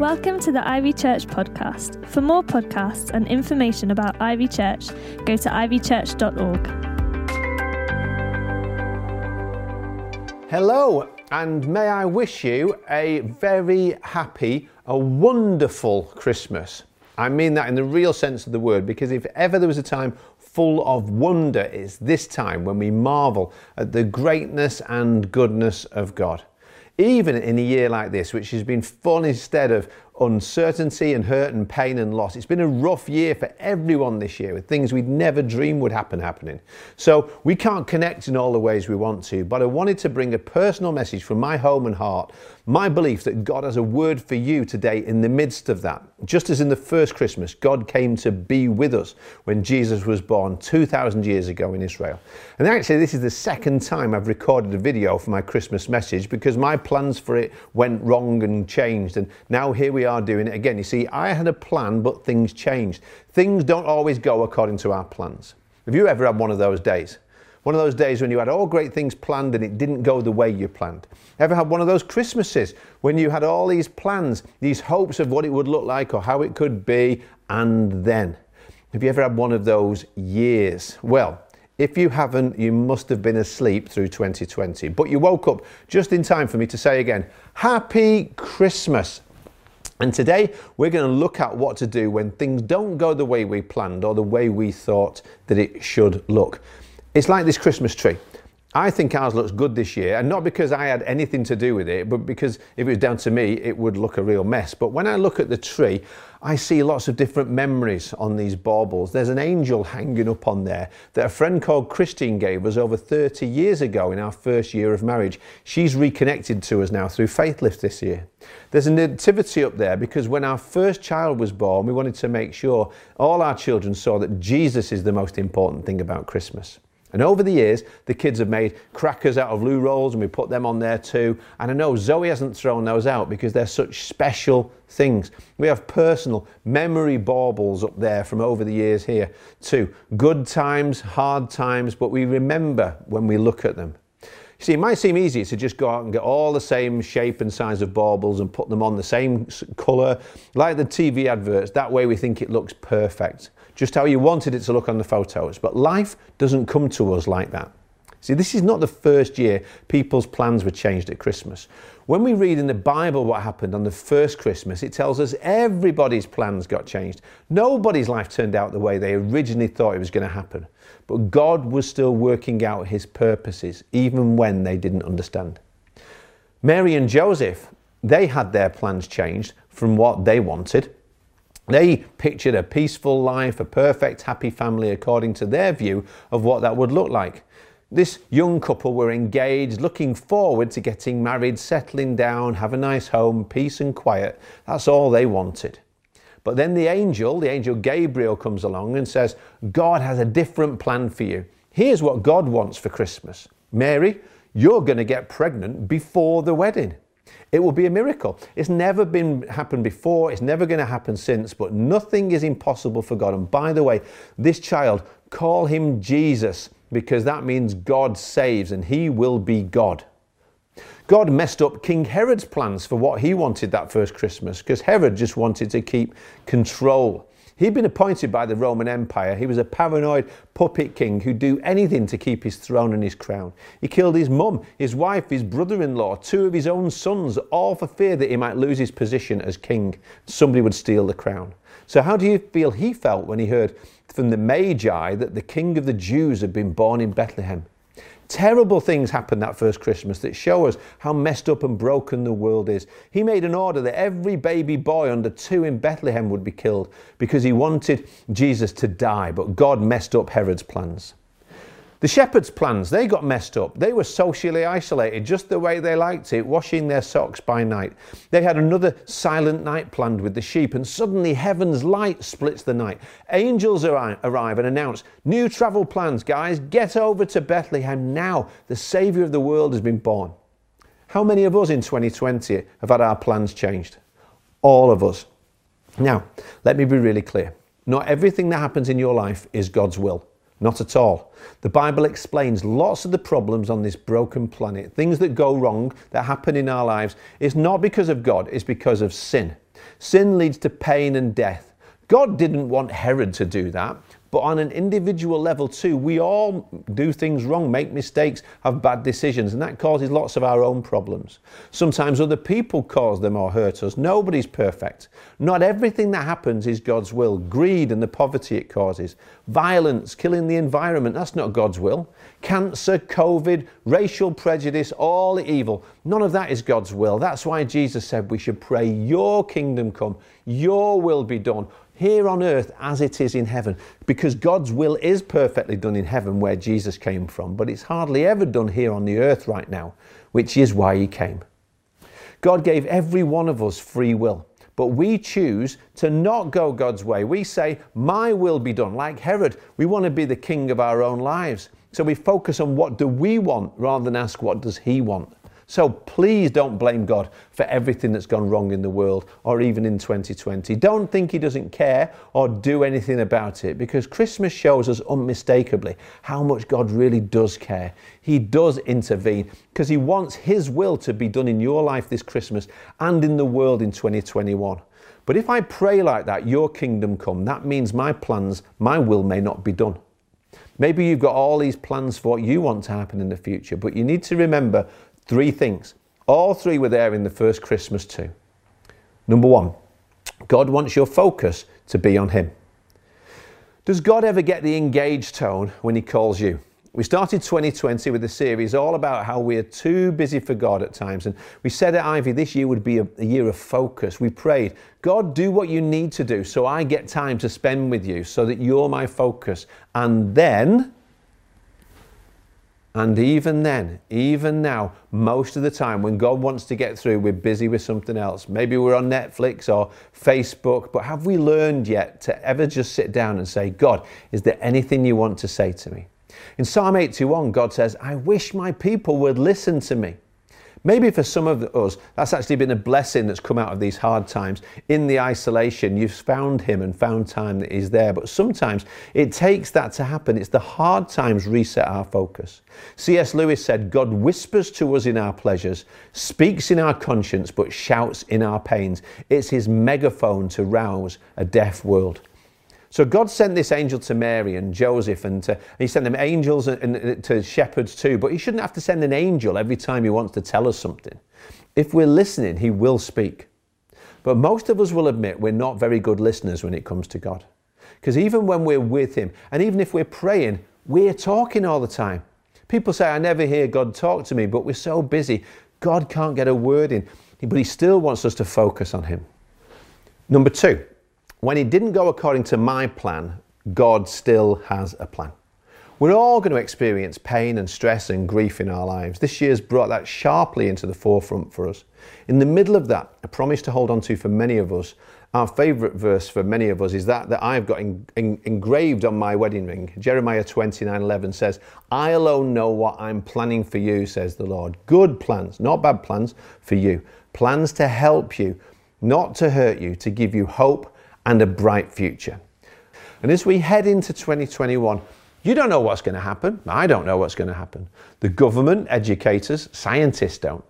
Welcome to the Ivy Church podcast. For more podcasts and information about Ivy Church, go to ivychurch.org. Hello, and may I wish you a very happy, a wonderful Christmas. I mean that in the real sense of the word, because if ever there was a time full of wonder, it's this time when we marvel at the greatness and goodness of God. Even in a year like this, which has been fun instead of uncertainty and hurt and pain and loss. It's been a rough year for everyone this year with things we'd never dreamed would happen happening. So we can't connect in all the ways we want to, but I wanted to bring a personal message from my home and heart, my belief that God has a word for you today in the midst of that. Just as in the first Christmas, God came to be with us when Jesus was born 2,000 years ago in Israel. And actually, this is the second time I've recorded a video for my Christmas message because my plans for it went wrong and changed. And now here we are are doing it again. You see, I had a plan, but things changed. Things don't always go according to our plans. Have you ever had one of those days? One of those days when you had all great things planned and it didn't go the way you planned. Ever had one of those Christmases when you had all these plans, these hopes of what it would look like or how it could be, and then? Have you ever had one of those years? Well, if you haven't, you must have been asleep through 2020. But you woke up just in time for me to say again, Happy Christmas. And today we're going to look at what to do when things don't go the way we planned or the way we thought that it should look. It's like this Christmas tree. I think ours looks good this year, and not because I had anything to do with it, but because if it was down to me, it would look a real mess. But when I look at the tree, I see lots of different memories on these baubles. There's an angel hanging up on there that a friend called Christine gave us over 30 years ago in our first year of marriage. She's reconnected to us now through Faithlift this year. There's a nativity up there because when our first child was born, we wanted to make sure all our children saw that Jesus is the most important thing about Christmas. And over the years, the kids have made crackers out of loo rolls and we put them on there too. And I know Zoe hasn't thrown those out because they're such special things. We have personal memory baubles up there from over the years here too. Good times, hard times, but we remember when we look at them. You see, it might seem easy to just go out and get all the same shape and size of baubles and put them on the same colour, like the TV adverts. That way we think it looks perfect just how you wanted it to look on the photos. But life doesn't come to us like that. See, this is not the first year people's plans were changed at Christmas. When we read in the Bible what happened on the first Christmas, it tells us everybody's plans got changed. Nobody's life turned out the way they originally thought it was going to happen. But God was still working out his purposes, even when they didn't understand. Mary and Joseph, they had their plans changed from what they wanted they pictured a peaceful life, a perfect, happy family according to their view of what that would look like. This young couple were engaged, looking forward to getting married, settling down, have a nice home, peace and quiet. That's all they wanted. But then the angel, the angel Gabriel, comes along and says, God has a different plan for you. Here's what God wants for Christmas. Mary, you're going to get pregnant before the wedding. It will be a miracle. It's never been happened before, it's never going to happen since, but nothing is impossible for God. And by the way, this child, call him Jesus because that means God saves and he will be God. God messed up King Herod's plans for what he wanted that first Christmas because Herod just wanted to keep control. He'd been appointed by the Roman Empire. He was a paranoid puppet king who'd do anything to keep his throne and his crown. He killed his mum, his wife, his brother in law, two of his own sons, all for fear that he might lose his position as king. Somebody would steal the crown. So, how do you feel he felt when he heard from the Magi that the king of the Jews had been born in Bethlehem? Terrible things happened that first Christmas that show us how messed up and broken the world is. He made an order that every baby boy under two in Bethlehem would be killed because he wanted Jesus to die, but God messed up Herod's plans. The shepherds' plans, they got messed up. They were socially isolated just the way they liked it, washing their socks by night. They had another silent night planned with the sheep, and suddenly heaven's light splits the night. Angels arrive and announce new travel plans, guys. Get over to Bethlehem now. The Saviour of the world has been born. How many of us in 2020 have had our plans changed? All of us. Now, let me be really clear. Not everything that happens in your life is God's will. Not at all. The Bible explains lots of the problems on this broken planet, things that go wrong, that happen in our lives, is not because of God, it's because of sin. Sin leads to pain and death. God didn't want Herod to do that. But on an individual level, too, we all do things wrong, make mistakes, have bad decisions, and that causes lots of our own problems. Sometimes other people cause them or hurt us. Nobody's perfect. Not everything that happens is God's will. Greed and the poverty it causes, violence, killing the environment, that's not God's will. Cancer, COVID, racial prejudice, all the evil, none of that is God's will. That's why Jesus said we should pray, Your kingdom come, Your will be done here on earth as it is in heaven. Because God's will is perfectly done in heaven where Jesus came from, but it's hardly ever done here on the earth right now, which is why He came. God gave every one of us free will, but we choose to not go God's way. We say, My will be done. Like Herod, we want to be the king of our own lives. So we focus on what do we want rather than ask what does He want. So please don't blame God for everything that's gone wrong in the world or even in 2020. Don't think He doesn't care or do anything about it because Christmas shows us unmistakably how much God really does care. He does intervene because He wants His will to be done in your life this Christmas and in the world in 2021. But if I pray like that, your kingdom come, that means my plans, my will may not be done. Maybe you've got all these plans for what you want to happen in the future, but you need to remember Three things. All three were there in the first Christmas too. Number one, God wants your focus to be on Him. Does God ever get the engaged tone when He calls you? We started 2020 with a series all about how we are too busy for God at times. And we said at Ivy this year would be a, a, year of focus. We prayed, God, do what you need to do so I get time to spend with you so that you're my focus. And then and even then, even now, most of the time when God wants to get through, we're busy with something else. Maybe we're on Netflix or Facebook, but have we learned yet to ever just sit down and say, God, is there anything you want to say to me? In Psalm 81, God says, I wish my people would listen to me. Maybe for some of us, that's actually been a blessing that's come out of these hard times. In the isolation, you've found Him and found time that He's there. But sometimes it takes that to happen. It's the hard times reset our focus. C.S. Lewis said, God whispers to us in our pleasures, speaks in our conscience, but shouts in our pains. It's His megaphone to rouse a deaf world. So God sent this angel to Mary and Joseph, and, to, and he sent them angels and, and, to shepherds too. But he shouldn't have to send an angel every time he wants to tell us something. If we're listening, he will speak. But most of us will admit we're not very good listeners when it comes to God. Because even when we're with him, and even if we're praying, we're talking all the time. People say, I never hear God talk to me, but we're so busy. God can't get a word in, but he still wants us to focus on him. Number two, when it didn't go according to my plan, God still has a plan. We're all going to experience pain and stress and grief in our lives. This year's brought that sharply into the forefront for us. In the middle of that, a promise to hold on to for many of us, our favourite verse for many of us is that that I've got engraved on my wedding ring. Jeremiah 29:11 says, "I alone know what I'm planning for you," says the Lord. Good plans, not bad plans for you. Plans to help you, not to hurt you, to give you hope and a bright future. And as we head into 2021, you don't know what's going to happen. I don't know what's going to happen. The government, educators, scientists don't.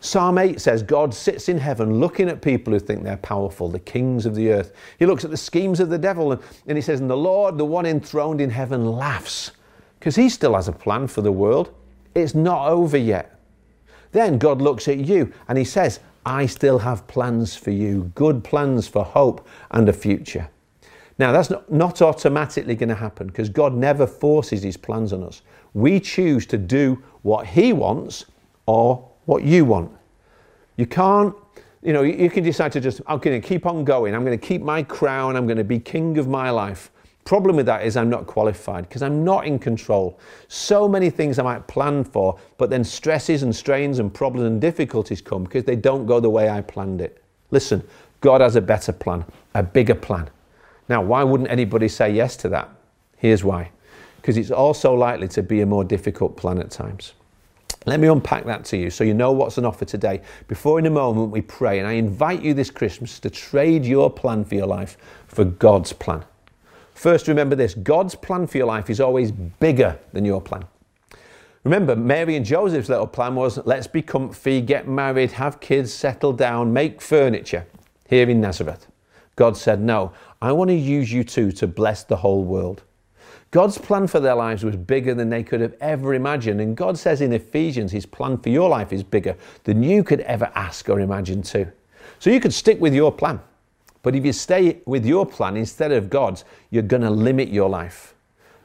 Psalm 8 says God sits in heaven looking at people who think they're powerful, the kings of the earth. He looks at the schemes of the devil and, and he says, And the Lord, the one enthroned in heaven, laughs because he still has a plan for the world. It's not over yet. Then God looks at you and he says, I still have plans for you, good plans for hope and a future. Now, that's not, automatically going to happen because God never forces his plans on us. We choose to do what he wants or what you want. You can't, you know, you can decide to just, I'm going to keep on going. I'm going to keep my crown. I'm going to be king of my life. Problem with that is I'm not qualified because I'm not in control. So many things I might plan for, but then stresses and strains and problems and difficulties come because they don't go the way I planned it. Listen, God has a better plan, a bigger plan. Now, why wouldn't anybody say yes to that? Here's why. Because it's also likely to be a more difficult plan at times. Let me unpack that to you so you know what's on offer today. Before in a moment we pray, and I invite you this Christmas to trade your plan for your life for God's plan. First, remember this God's plan for your life is always bigger than your plan. Remember, Mary and Joseph's little plan was let's be comfy, get married, have kids, settle down, make furniture. here in Nazareth. God said, No, I want to use you two to bless the whole world. God's plan for their lives was bigger than they could have ever imagined. And God says in Ephesians, His plan for your life is bigger than you could ever ask or imagine too. So you could stick with your plan. But if you stay with your plan instead of God's, you're going to limit your life.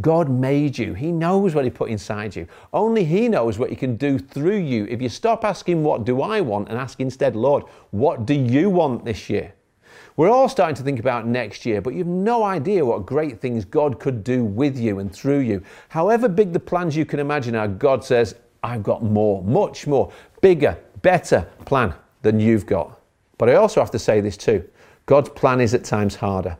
God made you. He knows what He put inside you. Only He knows what He can do through you. If you stop asking, What do I want? and ask instead, Lord, what do you want this year? We're all starting to think about next year, but you've no idea what great things God could do with you and through you. However big the plans you can imagine are, God says, I've got more, much more, bigger, better plan than you've got. But I also have to say this too God's plan is at times harder.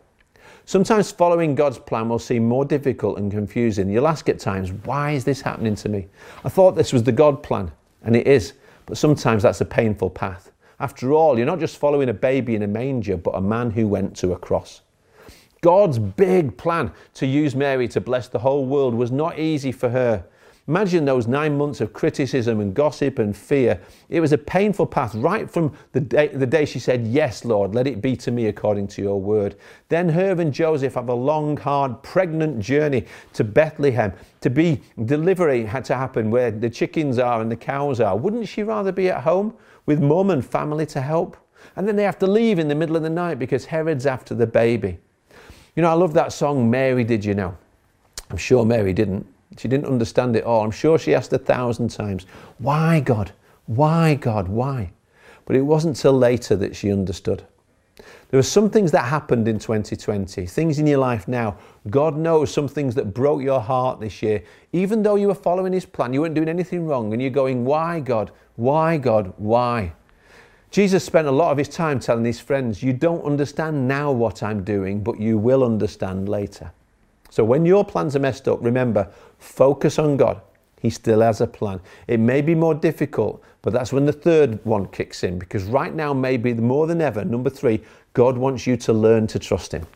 Sometimes following God's plan will seem more difficult and confusing. You'll ask at times, why is this happening to me? I thought this was the God plan, and it is, but sometimes that's a painful path. After all, you're not just following a baby in a manger, but a man who went to a cross. God's big plan to use Mary to bless the whole world was not easy for her. Imagine those nine months of criticism and gossip and fear. It was a painful path right from the day, the day she said, Yes, Lord, let it be to me according to your word. Then her and Joseph have a long, hard, pregnant journey to Bethlehem. To be delivery had to happen where the chickens are and the cows are. Wouldn't she rather be at home with mum and family to help? And then they have to leave in the middle of the night because Herod's after the baby. You know, I love that song, Mary Did You Know? I'm sure Mary didn't. She didn't understand it all. I'm sure she asked a thousand times, Why, God? Why, God? Why? But it wasn't till later that she understood. There were some things that happened in 2020, things in your life now. God knows some things that broke your heart this year. Even though you were following His plan, you weren't doing anything wrong, and you're going, Why, God? Why, God? Why? Jesus spent a lot of his time telling his friends, You don't understand now what I'm doing, but you will understand later. So when your plans are messed up, remember, focus on God. He still has a plan. It may be more difficult, but that's when the third one kicks in because right now, maybe more than ever, number three, God wants you to learn to trust Him.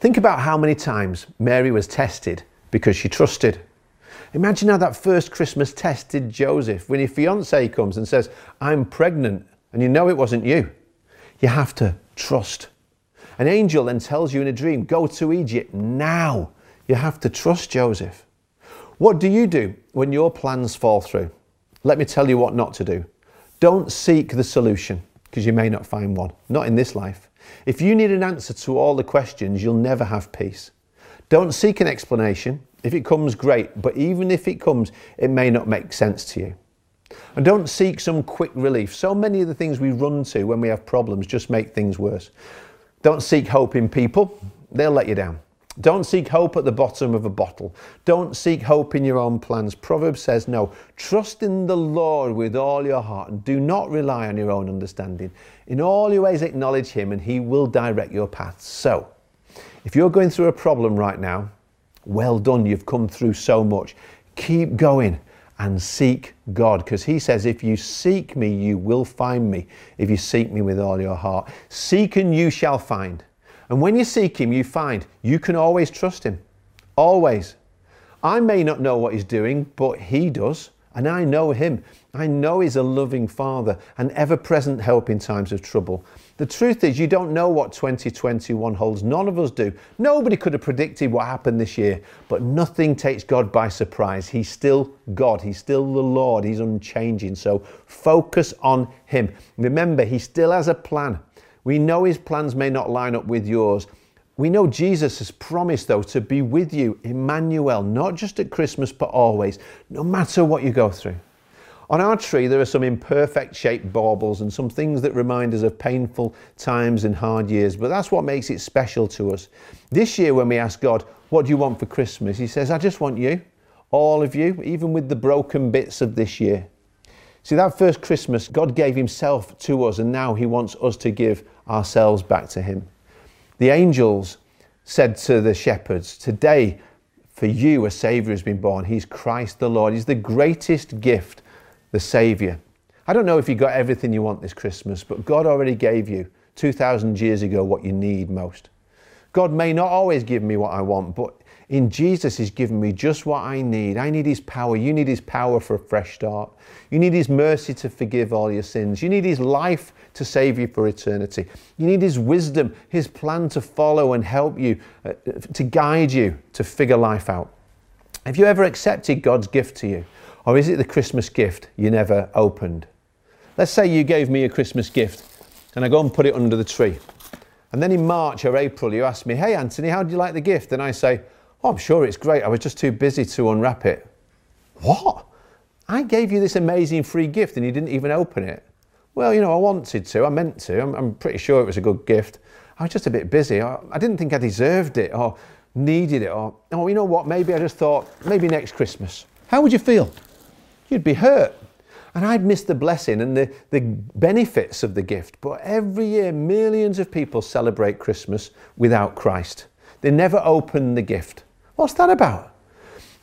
Think about how many times Mary was tested because she trusted. Imagine how that first Christmas tested Joseph when your fiance comes and says, I'm pregnant, and you know it wasn't you. You have to trust. An angel then tells you in a dream, Go to Egypt now. You have to trust Joseph. What do you do when your plans fall through? Let me tell you what not to do. Don't seek the solution because you may not find one, not in this life. If you need an answer to all the questions, you'll never have peace. Don't seek an explanation. If it comes, great, but even if it comes, it may not make sense to you. And don't seek some quick relief. So many of the things we run to when we have problems just make things worse. Don't seek hope in people, they'll let you down. Don't seek hope at the bottom of a bottle. Don't seek hope in your own plans. Proverbs says, No, trust in the Lord with all your heart and do not rely on your own understanding. In all your ways, acknowledge Him and He will direct your paths. So, if you're going through a problem right now, well done, you've come through so much. Keep going and seek God because He says, If you seek me, you will find me. If you seek me with all your heart, seek and you shall find. And when you seek Him, you find you can always trust Him. Always. I may not know what He's doing, but He does. And I know Him. I know He's a loving Father, an ever present help in times of trouble. The truth is, you don't know what 2021 holds. None of us do. Nobody could have predicted what happened this year, but nothing takes God by surprise. He's still God. He's still the Lord. He's unchanging. So focus on Him. Remember, He still has a plan. We know His plans may not line up with yours. We know Jesus has promised, though, to be with you, Emmanuel, not just at Christmas, but always, no matter what you go through. On our tree, there are some imperfect shaped baubles and some things that remind us of painful times and hard years, but that's what makes it special to us. This year, when we ask God, What do you want for Christmas? He says, I just want you, all of you, even with the broken bits of this year. See, that first Christmas, God gave Himself to us, and now He wants us to give ourselves back to Him. The angels said to the shepherds, Today, for you, a Saviour has been born. He's Christ the Lord. He's the greatest gift, the Saviour. I don't know if you got everything you want this Christmas, but God already gave you 2,000 years ago what you need most. God may not always give me what I want, but In Jesus, He's given me just what I need. I need His power. You need His power for a fresh start. You need His mercy to forgive all your sins. You need His life to save you for eternity. You need His wisdom, His plan to follow and help you, uh, to guide you to figure life out. Have you ever accepted God's gift to you? Or is it the Christmas gift you never opened? Let's say you gave me a Christmas gift and I go and put it under the tree. And then in March or April, you ask me, Hey, Anthony, how do you like the gift? And I say, Oh, I'm sure it's great. I was just too busy to unwrap it. What? I gave you this amazing free gift and you didn't even open it. Well, you know, I wanted to, I meant to. I'm, I'm pretty sure it was a good gift. I was just a bit busy. I, I didn't think I deserved it or needed it or, oh, you know what? Maybe I just thought, maybe next Christmas. How would you feel? You'd be hurt. And I'd miss the blessing and the, the benefits of the gift. But every year, millions of people celebrate Christmas without Christ. They never open the gift. What's that about?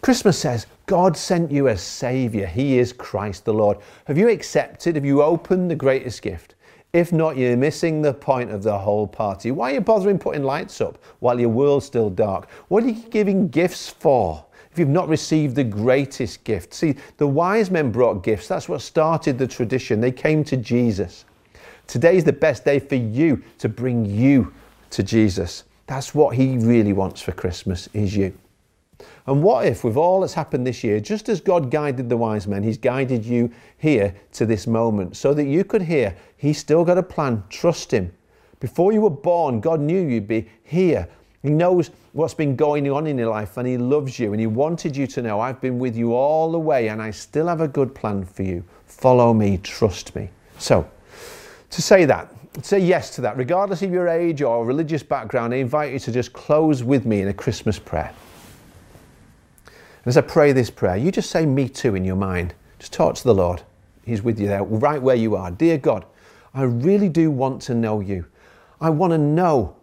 Christmas says, God sent you a Saviour. He is Christ the Lord. Have you accepted? Have you opened the greatest gift? If not, you're missing the point of the whole party. Why are you bothering putting lights up while your world's still dark? What are you giving gifts for? If you've not received the greatest gift. See, the wise men brought gifts. That's what started the tradition. They came to Jesus. Today's the best day for you to bring you to Jesus. That's what he really wants for Christmas is you. And what if, with all that's happened this year, just as God guided the wise men, He's guided you here to this moment so that you could hear He's still got a plan. Trust Him. Before you were born, God knew you'd be here. He knows what's been going on in your life and He loves you and He wanted you to know I've been with you all the way and I still have a good plan for you. Follow me, trust me. So, to say that, say yes to that, regardless of your age or religious background, I invite you to just close with me in a Christmas prayer. And as I pray this prayer, you just say me too in your mind. Just talk to the Lord. He's with you there, right where you are. Dear God, I really do want to know you. I want to know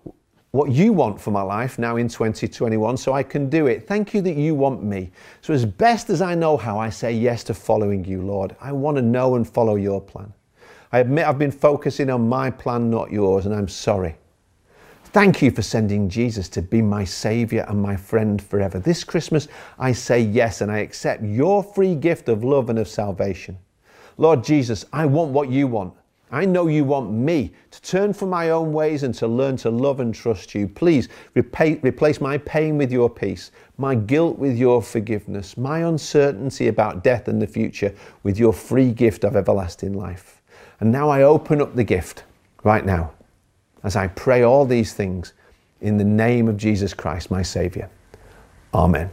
what you want for my life now in 2021 so I can do it. Thank you that you want me. So, as best as I know how, I say yes to following you, Lord. I want to know and follow your plan. I admit I've been focusing on my plan, not yours, and I'm sorry. Thank you for sending Jesus to be my Saviour and my friend forever. This Christmas, I say yes and I accept your free gift of love and of salvation. Lord Jesus, I want what you want. I know you want me to turn from my own ways and to learn to love and trust you. Please repay, replace my pain with your peace, my guilt with your forgiveness, my uncertainty about death and the future with your free gift of everlasting life. And now I open up the gift right now as I pray all these things in the name of Jesus Christ, my Saviour. Amen.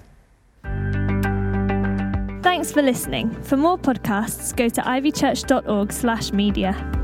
Thanks for listening. For more podcasts, go to ivychurch.org/media.